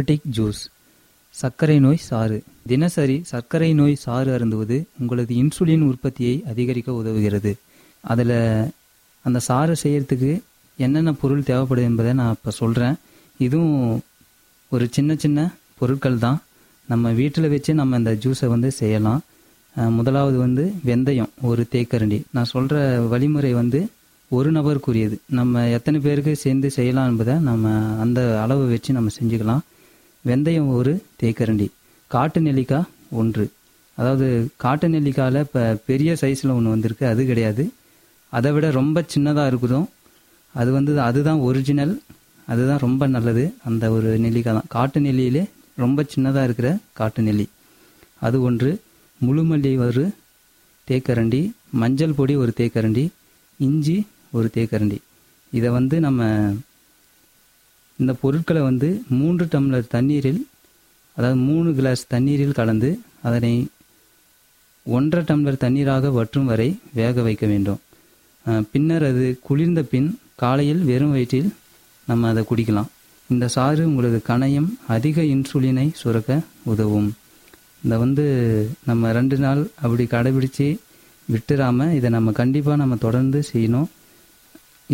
Diabetic juice சர்க்கரை நோய் சாறு. தினசரி சர்க்கரை நோய் சாறு அருந்துவது உங்களது இன்சுலின் உற்பத்தியை அதிகரிக்க உதவுகிறது. அதில் அந்த சாறு செய்கிறதுக்கு என்னென்ன பொருள் தேவைப்படுது என்பதை நான் இப்போ சொல்கிறேன் இதுவும் ஒரு சின்ன சின்ன பொருட்கள் தான். நம்ம வீட்டில் வச்சு நம்ம இந்த ஜூஸை வந்து செய்யலாம். முதலாவது வந்து வெந்தயம் ஒரு தேக்கரண்டி. நான் சொல்கிற வழிமுறை வந்து ஒரு நபருக்குரியது. நம்ம எத்தனை பேருக்கு சேர்ந்து செய்யலாம் என்பதை நம்ம அந்த அளவு வச்சு நம்ம செஞ்சுக்கலாம். வெந்தயம் ஒரு தேக்கரண்டி. காட்டு நெல்லிக்காய் ஒன்று. அதாவது காட்டு நெல்லிக்காயில் இப்போ பெரிய சைஸில் ஒன்று வந்திருக்கு அது கிடையாது. அதை விட ரொம்ப சின்னதாக இருக்குதும் அது வந்து அதுதான் ஒரிஜினல் அதுதான் ரொம்ப நல்லது அந்த ஒரு நெல்லிக்காய் தான். காட்டு நெல்லியிலே ரொம்ப சின்னதாக இருக்கிற காட்டு நெல்லி. அது ஒன்று. முழுமல்லி ஒரு தேக்கரண்டி. மஞ்சள் பொடி ஒரு தேக்கரண்டி. இஞ்சி ஒரு தேக்கரண்டி. இதை வந்து நம்ம இந்த பொருட்களை வந்து மூன்று டம்ளர் தண்ணீரில் அதாவது மூணு கிளாஸ் தண்ணீரில் கலந்து அதனை ஒன்றரை டம்ளர் தண்ணீராக வற்றும் வரை வேக வைக்க வேண்டும். பின்னர் அது குளிர்ந்த பின் காலையில் வெறும் வயிற்றில் நம்ம அதை குடிக்கலாம். இந்த சாறு உங்களது கணையம் அதிக இன்சுலினை சுரக்க உதவும். இந்த வந்து நம்ம ரெண்டு நாள் அப்படி கடைபிடித்து விட்டுறாமல் இதை நம்ம கண்டிப்பாக நம்ம தொடர்ந்து செய்யணும்.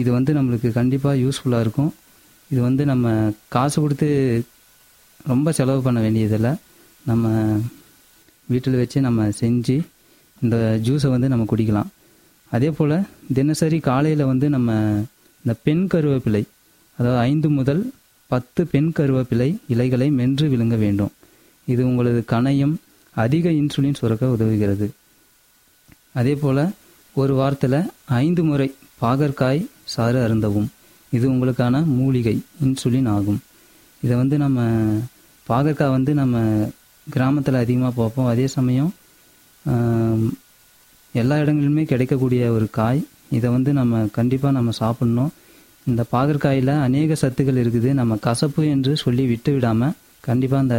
இது வந்து நம்மளுக்கு கண்டிப்பாக யூஸ்ஃபுல்லாக இருக்கும். இது வந்து நம்ம காசு கொடுத்து ரொம்ப செலவு பண்ண வேண்டியதில்லை. நம்ம வீட்டில் வச்சு நம்ம செஞ்சு இந்த ஜூஸை வந்து நம்ம குடிக்கலாம். அதே போல் தினசரி காலையில் வந்து நம்ம இந்த பெண் கருவேப்பிலை அதாவது ஐந்து முதல் பத்து பெண் கருவேப்பிலை இலைகளை மென்று விழுங்க வேண்டும். இது உங்களது கணையம் அதிக இன்சுலின் சுரக்க உதவுகிறது. அதே போல் ஒரு வாரத்தில் ஐந்து முறை பாகற்காய் சாறு அருந்தவும். இது உங்களுக்கான மூலிகை இன்சுலின் ஆகும். இதை வந்து நம்ம பாகற்காய் வந்து நம்ம கிராமத்தில் அதிகமாக பார்ப்போம். அதே சமயம் எல்லா இடங்களிலுமே கிடைக்கக்கூடிய ஒரு காய். இதை வந்து நம்ம கண்டிப்பாக நம்ம சாப்பிட்ணும். இந்த பாகற்காயில் அநேக சத்துக்கள் இருக்குது. நம்ம கசப்பு என்று சொல்லி விட்டு விடாமல் கண்டிப்பாக அந்த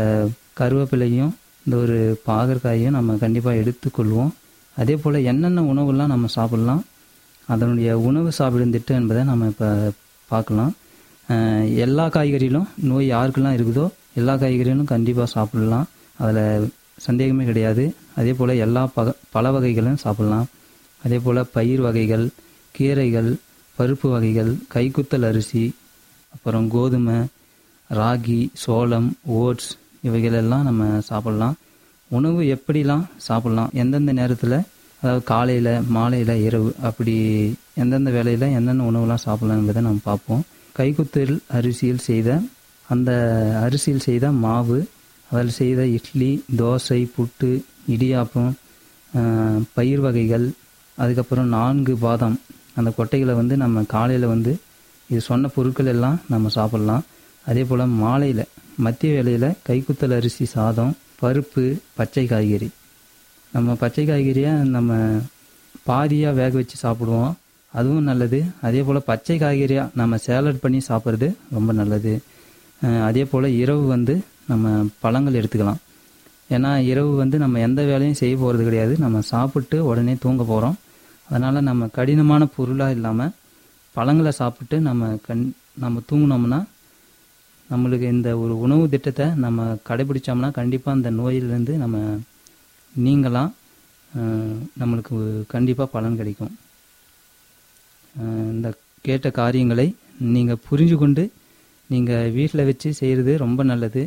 கருவேப்பிலையும் இந்த ஒரு பாகற்காயையும் நம்ம கண்டிப்பாக எடுத்துக்கொள்வோம். அதே போல் என்னென்ன உணவுலாம் நம்ம சாப்பிட்லாம் அதனுடைய உணவு சாப்பிடும் திட்டம் என்பதை நம்ம இப்போ பார்க்கலாம். எல்லா காய்கறியிலும் நோய் யாருக்கெல்லாம் இருக்குதோ எல்லா காய்கறிகளும் கண்டிப்பாக சாப்பிடலாம். அதில் சந்தேகமே கிடையாது. அதே போல் எல்லா பக பழ வகைகளும் சாப்பிட்லாம். அதே போல் பயிர் வகைகள் கீரைகள் பருப்பு வகைகள் கைக்குத்தல் அரிசி அப்புறம் கோதுமை ராகி சோளம் ஓட்ஸ் இவைகளெல்லாம் நம்ம சாப்பிட்லாம். உணவு எப்படிலாம் சாப்பிட்லாம்? எந்தெந்த நேரத்தில்? அதாவது காலையில் மாலையில் இரவு அப்படி எந்தெந்த வேலையில் என்னென்ன உணவுலாம் சாப்பிடலாம் என்பதை நம்ம பார்ப்போம். கைக்குத்தல் அரிசியில் செய்த அந்த அரிசியில் செய்த மாவு அதில் செய்த இட்லி தோசை புட்டு இடியாப்பம் பயிர் வகைகள் அதுக்கப்புறம் நான்கு பாதாம். அந்த கொட்டைகளை வந்து நம்ம காலையில் வந்து இது சொன்ன பொருட்கள் எல்லாம் நம்ம சாப்பிட்லாம். அதே போல் மாலையில் மத்திய வேலையில் கைக்குத்தல் அரிசி சாதம் பருப்பு பச்சை காய்கறி. நம்ம பச்சை காய்கறியை நம்ம பாதியாக வேக வச்சு சாப்பிடுவோம். அதுவும் நல்லது. அதே போல் பச்சை காய்கறியாக நம்ம சேலட் பண்ணி சாப்பிட்றது ரொம்ப நல்லது. அதே போல் இரவு வந்து நம்ம பழங்கள் எடுத்துக்கலாம். ஏன்னா இரவு வந்து நம்ம எந்த வேலையும் செய்ய போகிறது கிடையாது. நம்ம சாப்பிட்டு உடனே தூங்க போகிறோம் அதனால் நம்ம கடினமான பொருளாக இல்லாமல் பழங்களை சாப்பிட்டு நம்ம கண் நம்ம தூங்கினோம்னா நம்மளுக்கு இந்த ஒரு உணவு திட்டத்தை நம்ம கடைபிடிச்சோம்னா கண்டிப்பாக அந்த நோயிலிருந்து நம்ம நீங்களாம் நம்மளுக்கு கண்டிப்பாக பலன் கிடைக்கும். இந்த கேட்ட காரியங்களை நீங்கள் புரிஞ்சு கொண்டு நீங்கள் வீட்டில் வச்சு செய்கிறது ரொம்ப நல்லது.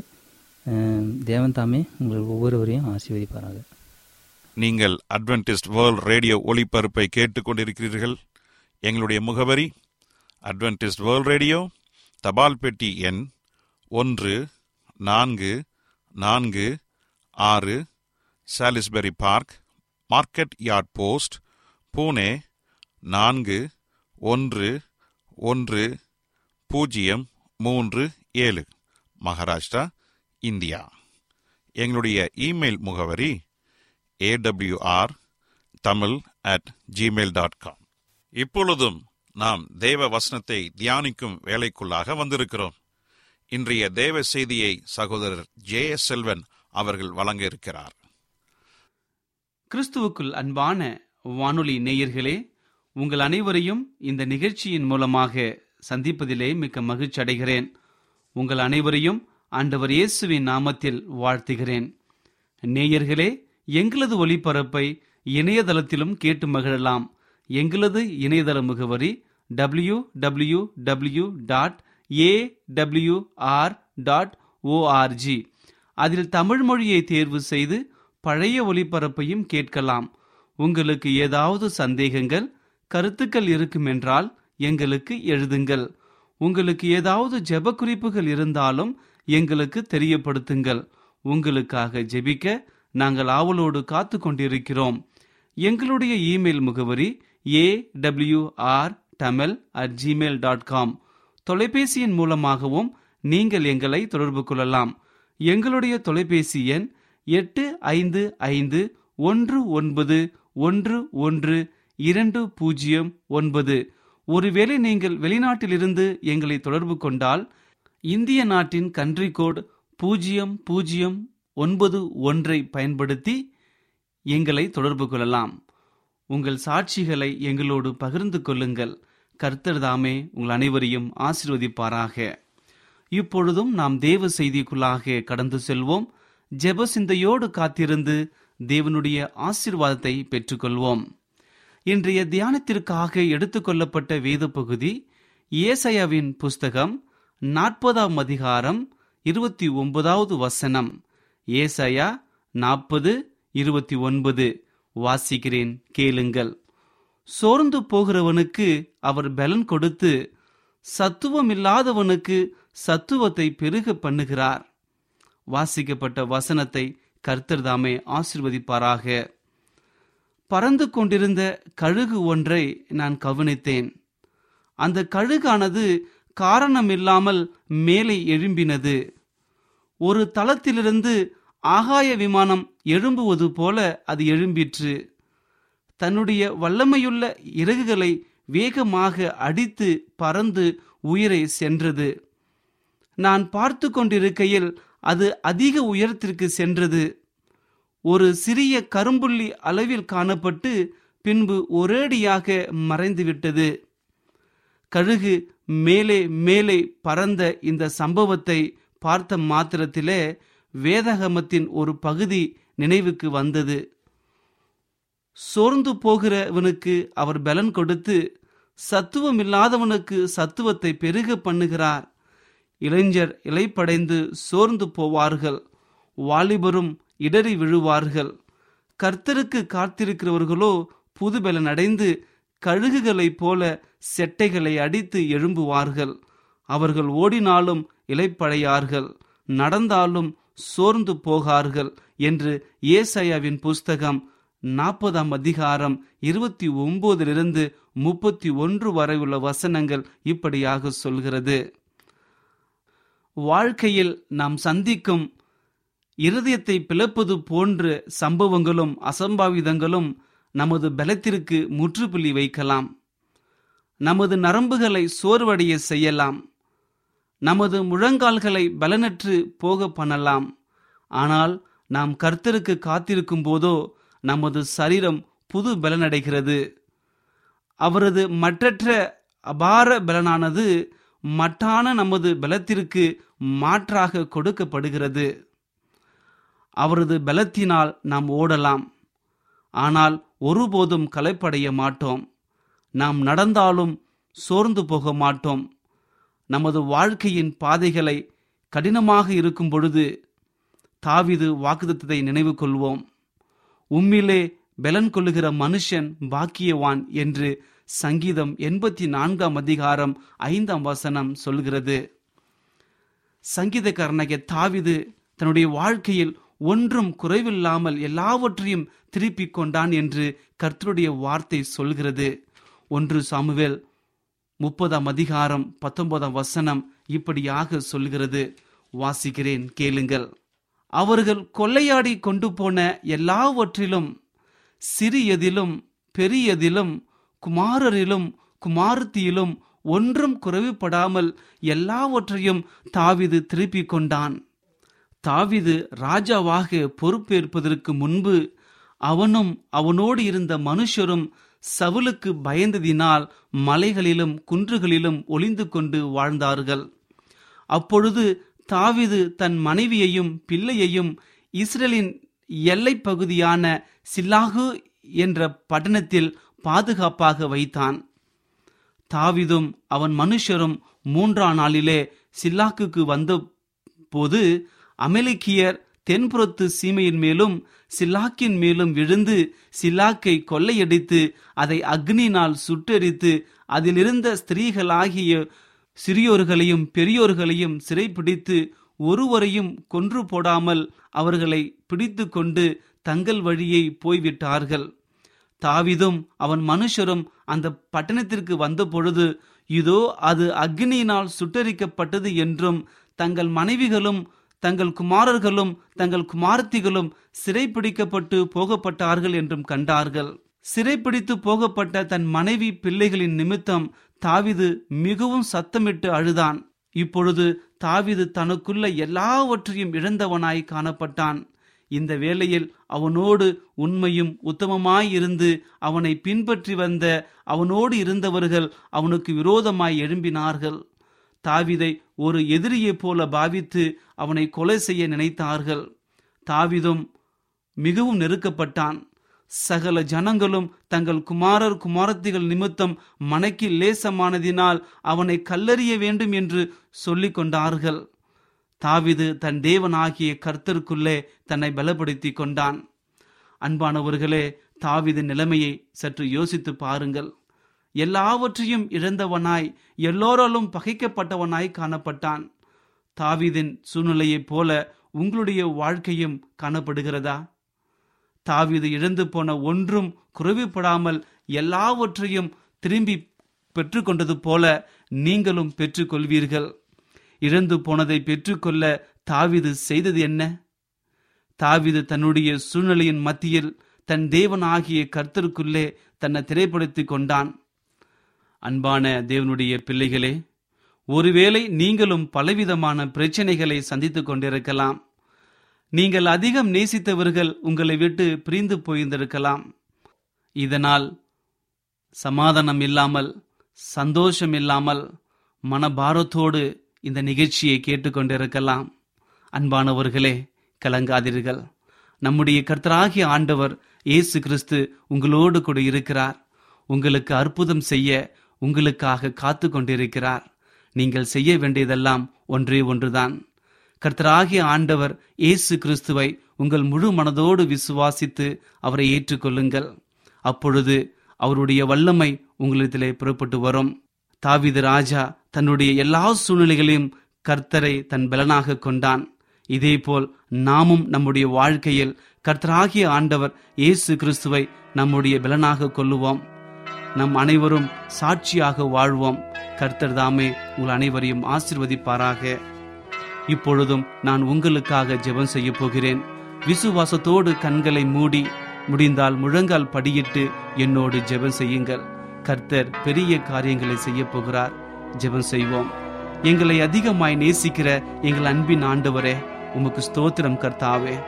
தேவன் தாமே உங்கள் ஒவ்வொருவரையும் ஆசீர்வதிப்பாராக. நீங்கள் அட்வென்டிஸ்ட் வேர்ல்ட் ரேடியோ ஒளிபரப்பை கேட்டுக்கொண்டிருக்கிறீர்கள். எங்களுடைய முகவரி அட்வென்டிஸ்ட் வேர்ல்ட் ரேடியோ தபால் பெட்டி எண் ஒன்று நான்கு நான்கு ஆறு Salisbury Park Market Yard post Pune நான்கு ஒன்று ஒன்று பூஜ்ஜியம் மூன்று ஏழு. மகாராஷ்டிரா இந்தியா. எங்களுடைய இமெயில் முகவரி AWR Tamil at Gmail dot com இப்பொழுதும் நாம் தேவ வசனத்தை தியானிக்கும் வேலைக்குள்ளாக வந்திருக்கிறோம். இன்றைய தேவ செய்தியை சகோதரர் ஜே எஸ் செல்வன் அவர்கள் வழங்க இருக்கிறார். கிறிஸ்துவுக்குள் அன்பான வானொலி நேயர்களே உங்கள் அனைவரையும் இந்த நிகழ்ச்சியின் மூலமாக சந்திப்பதிலே மிக்க மகிழ்ச்சி அடைகிறேன். உங்கள் அனைவரையும் ஆண்டவர் இயேசுவின் நாமத்தில் வாழ்த்துகிறேன். நேயர்களே எங்களது ஒளிபரப்பை இணையதளத்திலும் கேட்டு மகிழலாம். எங்களது இணையதள முகவரி W W W dot A W R dot ORG அதில் தமிழ் மொழியை தேர்வு செய்து பழைய ஒளிபரப்பையும் கேட்கலாம். உங்களுக்கு ஏதாவது சந்தேகங்கள் கருத்துக்கள் இருக்குமென்றால் எங்களுக்கு எழுதுங்கள். உங்களுக்கு ஏதாவது ஜெப குறிப்புகள் இருந்தாலும் எங்களுக்கு தெரியப்படுத்துங்கள். உங்களுக்காக ஜெபிக்க நாங்கள் ஆவலோடு காத்து கொண்டிருக்கிறோம். எங்களுடைய இமெயில் முகவரி A W R Tamil at Gmail dot com தொலைபேசியின் மூலமாகவும் நீங்கள் எங்களை தொடர்பு கொள்ளலாம். எங்களுடைய தொலைபேசி எண் எட்டு ஐந்து ஐந்து ஒன்று ஒன்பது ஒன்று ஒன்று இரண்டு பூஜ்ஜியம் ஒன்பது. ஒருவேளை நீங்கள் வெளிநாட்டிலிருந்து எங்களை தொடர்பு கொண்டால் இந்திய நாட்டின் கன்ட்ரி கோட் பூஜ்ஜியம் பூஜ்ஜியம் ஒன்பது ஒன்றை பயன்படுத்தி எங்களை தொடர்பு கொள்ளலாம். உங்கள் சாட்சிகளை எங்களோடு பகிர்ந்து கொள்ளுங்கள். கர்த்தர் தாமே உங்கள் அனைவரையும் ஆசிர்வதிப்பாராக. இப்பொழுதும் நாம் தேவ செய்திக்குள்ளாக கடந்து செல்வோம். ஜெப சிந்தையோடு காத்திருந்து தேவனுடைய ஆசீர்வாதத்தை பெற்றுக்கொள்வோம். இன்றைய தியானத்திற்காக எடுத்துக்கொள்ளப்பட்ட வேத பகுதி ஏசையாவின் புஸ்தகம் நாற்பதாம் அதிகாரம் இருபத்தி ஒன்பதாவது வசனம். ஏசையா நாற்பது இருபத்தி ஒன்பது. வாசிக்கிறேன் கேளுங்கள். சோர்ந்து போகிறவனுக்கு அவர் பலன் கொடுத்து சத்துவமில்லாதவனுக்கு சத்துவத்தை பெருக பண்ணுகிறார். வாசிக்கப்பட்ட வசனத்தை கர்த்தர்தாமே ஆசிர்வதிப்பாராக. பறந்து கொண்டிருந்த கழுகு ஒன்றை நான் கவனித்தேன். அந்த கழுகானது காரணமில்லாமல் மேலே எழும்பினது. ஒரு தளத்திலிருந்து ஆகாய விமானம் எழும்புவது போல அது எழும்பிற்று. தன்னுடைய வல்லமையுள்ள இறகுகளை வேகமாக அடித்து பறந்து உயிரை சென்றது. நான் பார்த்து கொண்டிருக்கையில் அது அதிக உயரத்திற்கு சென்றது. ஒரு சிறிய கரும்புள்ளி அளவில் காணப்பட்டு பின்பு ஒரேடியாக மறைந்துவிட்டது. கழுகு மேலே மேலே பறந்த இந்த சம்பவத்தை பார்த்த மாத்திரத்திலே வேதகமத்தின் ஒரு பகுதி நினைவுக்கு வந்தது. சோர்ந்து போகிறவனுக்கு அவர் பலன் கொடுத்து சத்துவம் இல்லாதவனுக்கு சத்துவத்தை பெருக பண்ணுகிறார். இளைஞர் இலைப்படைந்து சோர்ந்து போவார்கள். வாலிபரும் இடறி விழுவார்கள். கர்த்தருக்கு காத்திருக்கிறவர்களோ புதுபலன் அடைந்து கழுகுகளைப் போல செட்டைகளை அடித்து எழும்புவார்கள். அவர்கள் ஓடினாலும் இலைப்படையார்கள் நடந்தாலும் சோர்ந்து போகார்கள் என்று ஏசையாவின் புஸ்தகம் நாற்பதாம் அதிகாரம் இருபத்தி ஒன்பதிலிருந்து முப்பத்தி ஒன்று வரை உள்ள வசனங்கள் இப்படியாக சொல்கிறது. வாழ்க்கையில் நாம் சந்திக்கும் இருதயத்தை பிளப்பது போன்ற சம்பவங்களும் அசம்பாவிதங்களும் நமது பலத்திற்கு முற்றுப்புள்ளி வைக்கலாம். நமது நரம்புகளை சோர்வடைய செய்யலாம். நமது முழங்கால்களை பலனற்று போக பண்ணலாம். ஆனால் நாம் கர்த்தருக்கு காத்திருக்கும் போதோ நமது சரீரம் புது பலனடைகிறது. அவரது மற்றற்ற அபார பலனானது மட்டான நமது பலத்திற்கு மாற்றாக கொடுக்கப்படுகிறது. அவரது பலத்தினால் நாம் ஓடலாம். ஆனால் ஒருபோதும் களைப்படைய மாட்டோம். நாம் நடந்தாலும் சோர்ந்து போக மாட்டோம். நமது வாழ்க்கையின் பாதைகளை கடினமாக இருக்கும் பொழுது தாவிது வாக்குத்தத்தை நினைவு கொள்வோம். உம்மிலே பலன் கொள்ளுகிற மனுஷன் பாக்கியவான் என்று சங்கீதம் எண்பத்தி நான்காம் அதிகாரம் ஐந்தாம் வசனம் சொல்கிறது. சங்கீதக்காரனாகிய தாவிது தன்னுடைய வாழ்க்கையில் ஒன்றும் குறைவில்லாமல் எல்லாவற்றையும் திருப்பிக் கொண்டான் என்று கர்த்தருடைய வார்த்தை சொல்கிறது. ஒன்று சாமுவேல் முப்பதாம் அதிகாரம் பத்தொன்பதாம் வசனம் இப்படியாக சொல்கிறது. வாசிக்கிறேன் கேளுங்கள். அவர்கள் கொள்ளையாடி கொண்டு போன எல்லாவற்றிலும் சிறியதிலும் பெரியதிலும் குமாரரிலும் குமாரத்தியிலும் ஒன்றும் குறைவுபடாமல் எல்லாவற்றையும் தாவிது திருப்பிக் கொண்டான். தாவிது ராஜாவாக பொறுப்பேற்பதற்கு முன்பு அவனும் அவனோடு இருந்த மனுஷரும் சவுலுக்கு பயந்ததினால் மலைகளிலும் குன்றுகளிலும் ஒளிந்து கொண்டு வாழ்ந்தார்கள். அப்பொழுது தாவிது தன் மனைவியையும் பிள்ளையையும் இஸ்ரேலின் எல்லை பகுதியான சில்லாகு என்ற பட்டணத்தில் பாதுகாப்பாக வைத்தான். தாவிதும் அவன் மனுஷரும் மூன்றாம் நாளிலே சில்லாக்குக்கு வந்த போது அமெலிக்கியர் தென்புறத்து சீமையின் மேலும் சில்லாக்கின் மேலும் விழுந்து சில்லாக்கை கொள்ளையடித்து அதை அக்னினால் சுட்டெரித்து அதிலிருந்த ஸ்திரீகளாகிய சிறியோர்களையும் பெரியோர்களையும் சிறைப்பிடித்து ஒருவரையும் கொன்று போடாமல் அவர்களை பிடித்து கொண்டு தங்கள் வழியை போய்விட்டார்கள். தாவிதும் அவன் மனுஷரும் அந்த பட்டணத்திற்கு வந்த பொழுது இதோ அது அக்னியினால் சுட்டரிக்கப்பட்டது என்றும் தங்கள் மனைவிகளும் தங்கள் குமாரர்களும் தங்கள் குமார்த்திகளும் சிறைப்பிடிக்கப்பட்டு போகப்பட்டார்கள் என்றும் கண்டார்கள். சிறைப்பிடித்து போகப்பட்ட தன் மனைவி பிள்ளைகளின் நிமித்தம் தாவிது மிகவும் சத்தமிட்டு அழுதான். இப்பொழுது தாவிது தனக்குள்ள எல்லாவற்றையும் இழந்தவனாய் காணப்பட்டான். இந்த வேளையில் அவனோடு உண்மையும் உத்தமமாயிருந்து அவனை பின்பற்றி வந்த அவனோடு இருந்தவர்கள் அவனுக்கு விரோதமாய் எழும்பினார்கள். தாவிதை ஒரு எதிரியைப் போல பாவித்து அவனை கொலை செய்ய நினைத்தார்கள். தாவிதும் மிகவும் நெருக்கப்பட்டான். சகல ஜனங்களும் தங்கள் குமாரர் குமாரத்திகள் நிமித்தம் மனைக்கு லேசமானதினால் அவனை கல்லறிய வேண்டும் என்று சொல்லிக் கொண்டார்கள். தாவிது தன் தேவனாகிய கர்த்தருக்குள்ளே தன்னை பலப்படுத்தி கொண்டான். அன்பானவர்களே தாவிது நிலைமையை சற்று யோசித்து பாருங்கள். எல்லாவற்றையும் இழந்தவனாய் எல்லோராலும் பகைக்கப்பட்டவனாய் காணப்பட்டான். தாவிதின் சூழ்நிலையைப் போல உங்களுடைய வாழ்க்கையும் காணப்படுகிறதா? தாவிது இழந்து போன ஒன்றும் குறைவுபடாமல் எல்லாவற்றையும் திரும்பி பெற்றுக்கொண்டது போல நீங்களும் பெற்றுக்கொள்வீர்கள். இழந்து போனதை பெற்றுக்கொள்ள தாவிது செய்தது என்ன? தாவிது தன்னுடைய சூழ்நிலையின் மத்தியில் தன் தேவன் ஆகிய கர்த்தருக்குள்ளே தன்னை திரைப்படுத்திக் கொண்டான். அன்பான தேவனுடைய பிள்ளைகளே ஒருவேளை நீங்களும் பலவிதமான பிரச்சனைகளை சந்தித்துக் கொண்டிருக்கலாம். நீங்கள் அதிகம் நேசித்தவர்கள் உங்களை விட்டு பிரிந்து போயிருந்திருக்கலாம். இதனால் சமாதானம் இல்லாமல் சந்தோஷம் இல்லாமல் மனபாரத்தோடு இந்த நிகழ்ச்சியை கேட்டுக்கொண்டிருக்கலாம் அன்பானவர்களே கலங்காதீர்கள். நம்முடைய கர்த்தராகிய ஆண்டவர் இயேசு கிறிஸ்து உங்களோடு கூட இருக்கிறார். உங்களுக்கு அற்புதம் செய்ய உங்களுக்காக காத்து கொண்டிருக்கிறார் நீங்கள் செய்ய வேண்டியதெல்லாம் ஒன்றே ஒன்றுதான். கர்த்தராகிய ஆண்டவர் இயேசு கிறிஸ்துவை உங்கள் முழு மனதோடு விசுவாசித்து அவரை ஏற்றுக்கொள்ளுங்கள். அப்பொழுது அவருடைய வல்லமை உங்களிடத்திலே புறப்பட்டு வரும். தாவிது ராஜா தன்னுடைய எல்லா சூழ்நிலைகளையும் கர்த்தரை தன் பலனாக கொண்டான். இதேபோல் நாமும் நம்முடைய வாழ்க்கையில் கர்த்தராகிய ஆண்டவர் இயேசு கிறிஸ்துவை நம்முடைய பலனாக கொள்ளுவோம். நம் அனைவரும் சாட்சியாக வாழ்வோம். கர்த்தர் தாமே உங்கள் அனைவரையும் ஆசிர்வதிப்பாராக. இப்பொழுதும் நான் உங்களுக்காக ஜெபம் செய்ய போகிறேன். விசுவாசத்தோடு கண்களை மூடி முடிந்தால் முழங்கால் படியிட்டு என்னோடு ஜெபம் செய்யுங்கள். கர்த்தர் பெரிய காரியங்களை செய்ய போகிறார். ஜெபம் செய்வோம். எங்களை அதிகமாய் நேசிக்கிற எங்கள் அன்பின் ஆண்டவரே உமக்கு ஸ்தோத்திரம் கர்த்தாவே.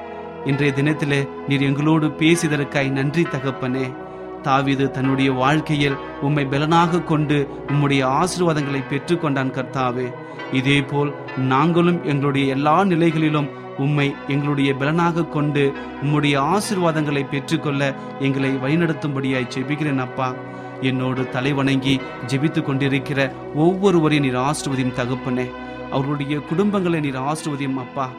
இன்றைய தினத்திலே நீர் எங்களோடு பேசியதற்காய் நன்றி தகப்பனே. தாவிது தன்னுடைய வாழ்க்கையில் உம்மை பலனாக கொண்டு உம்முடைய ஆசீர்வாதங்களை பெற்றுக்கொண்டான் கர்த்தாவே. இதேபோல் நாங்களும் எங்களுடைய எல்லா நிலைகளிலும் உம்மை எங்களுடைய பலனாக கொண்டு உம்முடைய ஆசீர்வாதங்களை பெற்றுக்கொள்ள எங்களை வழிநடத்தும்படியாய் ஜெபிக்கிறேன் அப்பா. என்னோடு தலைவணங்கி ஜெபித்து கொண்டிருக்கிற ஒவ்வொருவரையும் நீர் ஆசிர்வதியும் தகப்பனே. அவர்களுடைய குடும்பங்களை நீர் ஆசிர்வதியும் அப்பா.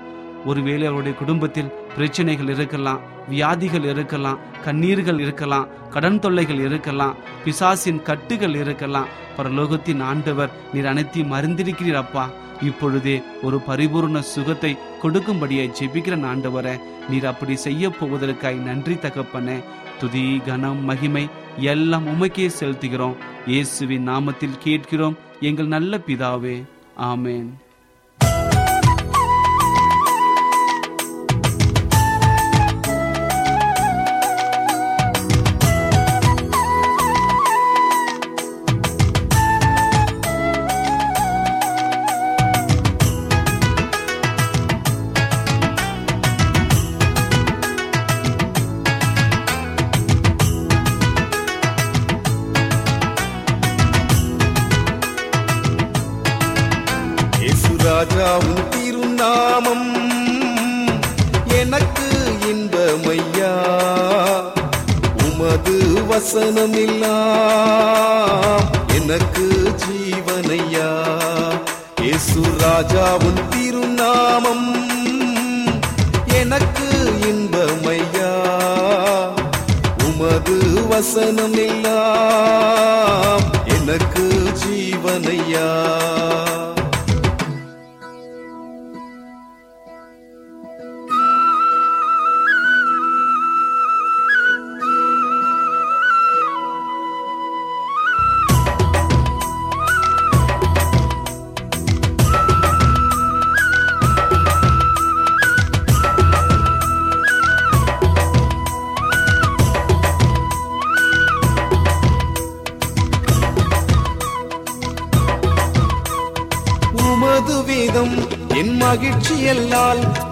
ஒருவேளை அவருடைய குடும்பத்தில் பிரச்சனைகள் இருக்கலாம் வியாதிகள் இருக்கலாம் கண்ணீர்கள் இருக்கலாம் கடன் தொல்லைகள் இருக்கலாம் பிசாசின் கட்டுகள் இருக்கலாம். பரலோகத்தின் ஆண்டவர் நீர் அனைத்தையும் அறிந்திருக்கிறீர் அப்பா. இப்பொழுதே ஒரு பரிபூர்ண சுகத்தை கொடுக்கும்படியாய் ஜெபிக்கிற ஆண்டவரை நீர் அப்படி செய்ய போவதற்காய் நன்றி தகப்பன. துதி கனம் மகிமை எல்லாம் உமக்கே செலுத்துகிறோம். இயேசுவின் நாமத்தில் கேட்கிறோம். எங்கள் நல்ல பிதாவே ஆமேன். எனக்கு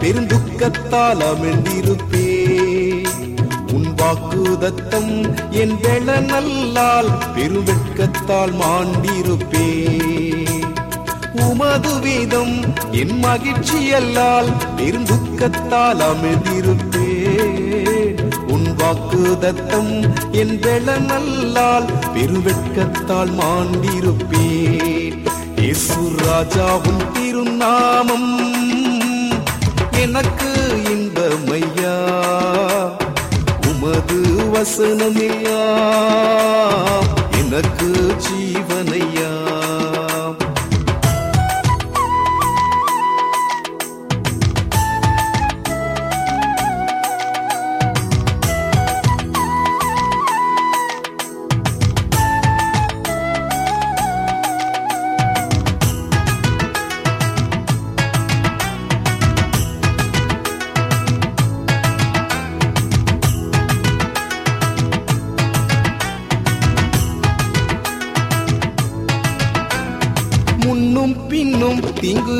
பெருந்துக்கத்தால் அமிழ்ந்திருப்பே உன் வாக்குதத்தம் என் வெள நல்லால் பெருவெட்கத்தால் மாண்டிருப்பே. உமது வேதம் என் மகிழ்ச்சி எல்லால் பெருந்துக்கத்தால் அமிழ்ந்திருப்பே உன் வாக்குதத்தம் என் வெள நல்லால் பெருவெட்கத்தால் மாண்டிருப்பே. இயேசு ராஜாவும் திருநாமம் எனக்கு இன்பமையா? உமது வசனமையா எனக்கு ஜீவனையா?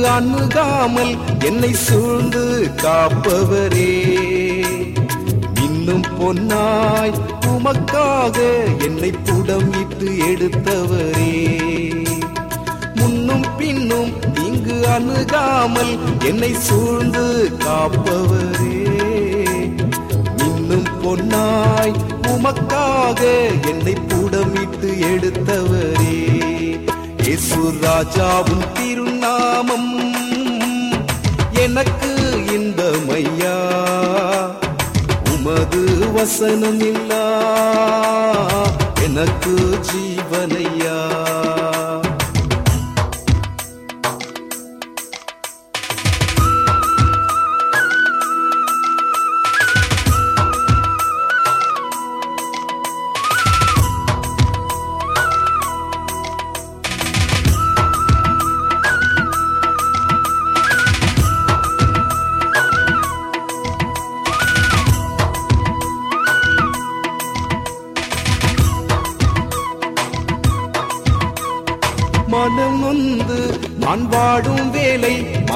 அணுகாமல் என்னை சூழ்ந்து காப்பவரே. இன்னும் பொன்னாய் உமக்காக என்னை புடமிட்டு எடுத்தவரே. முன்னும் பின்னும் இங்கு அணுகாமல் என்னை சூழ்ந்து காப்பவரே. இன்னும் பொன்னாய் உமக்காக என்னை புடமிட்டு எடுத்தவரே. இயேசு ராஜாவும் திருநாமம். எனக்கு இந்த மையா உமது வசனம் இல்லா எனக்கு ஜீவனையா.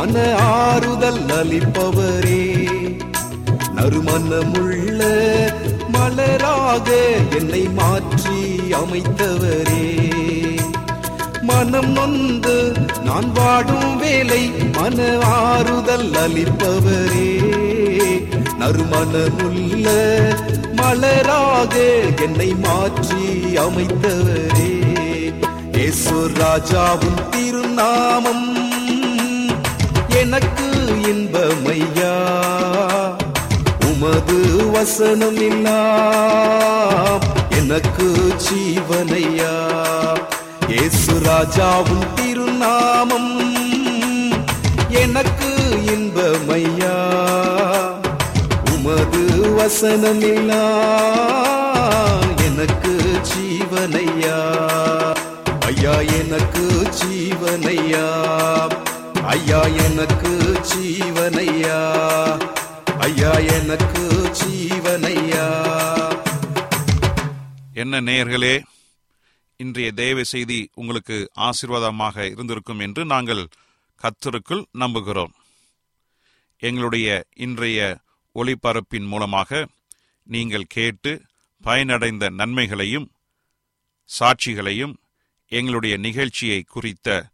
மன ஆறுதல் அளிப்பவரே. நறுமணமுள்ள மலராக என்னை மாற்றி அமைத்தவரே. மனம் நொந்து நான் வாடும் வேலை மன ஆறுதல் அளிப்பவரே. நறுமணமுள்ள மலராக என்னை மாற்றி அமைத்தவரே. ஏசு ராஜாவும் திருநாமம் எனக்கு இன்பமையா? உமது வசனம் எல்லாம் எனக்கு ஜீவனையா? ஏசு ராஜாவும் திருநாமம் எனக்கு இன்பமையா? உமது வசனம் எல்லாம் எனக்கு ஜீவனையா? ஐயா எனக்கு ஜீவனையா? ஐயா எனக்கு ஜீவனையா? ஐயா எனக்கு ஜீவனையா? என்ன நேயர்களே இன்றைய தேவ செய்தி உங்களுக்கு ஆசீர்வாதமாக இருந்திருக்கும் என்று நாங்கள் கத்தருக்குள் நம்புகிறோம். எங்களுடைய இன்றைய ஒளிபரப்பின் மூலமாக நீங்கள் கேட்டு பயனடைந்த நன்மைகளையும் சாட்சிகளையும் எங்களுடைய நிகழ்ச்சியை குறித்த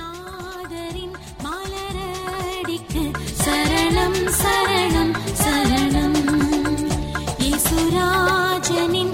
शरणं शरणम् ईसुराजनिम्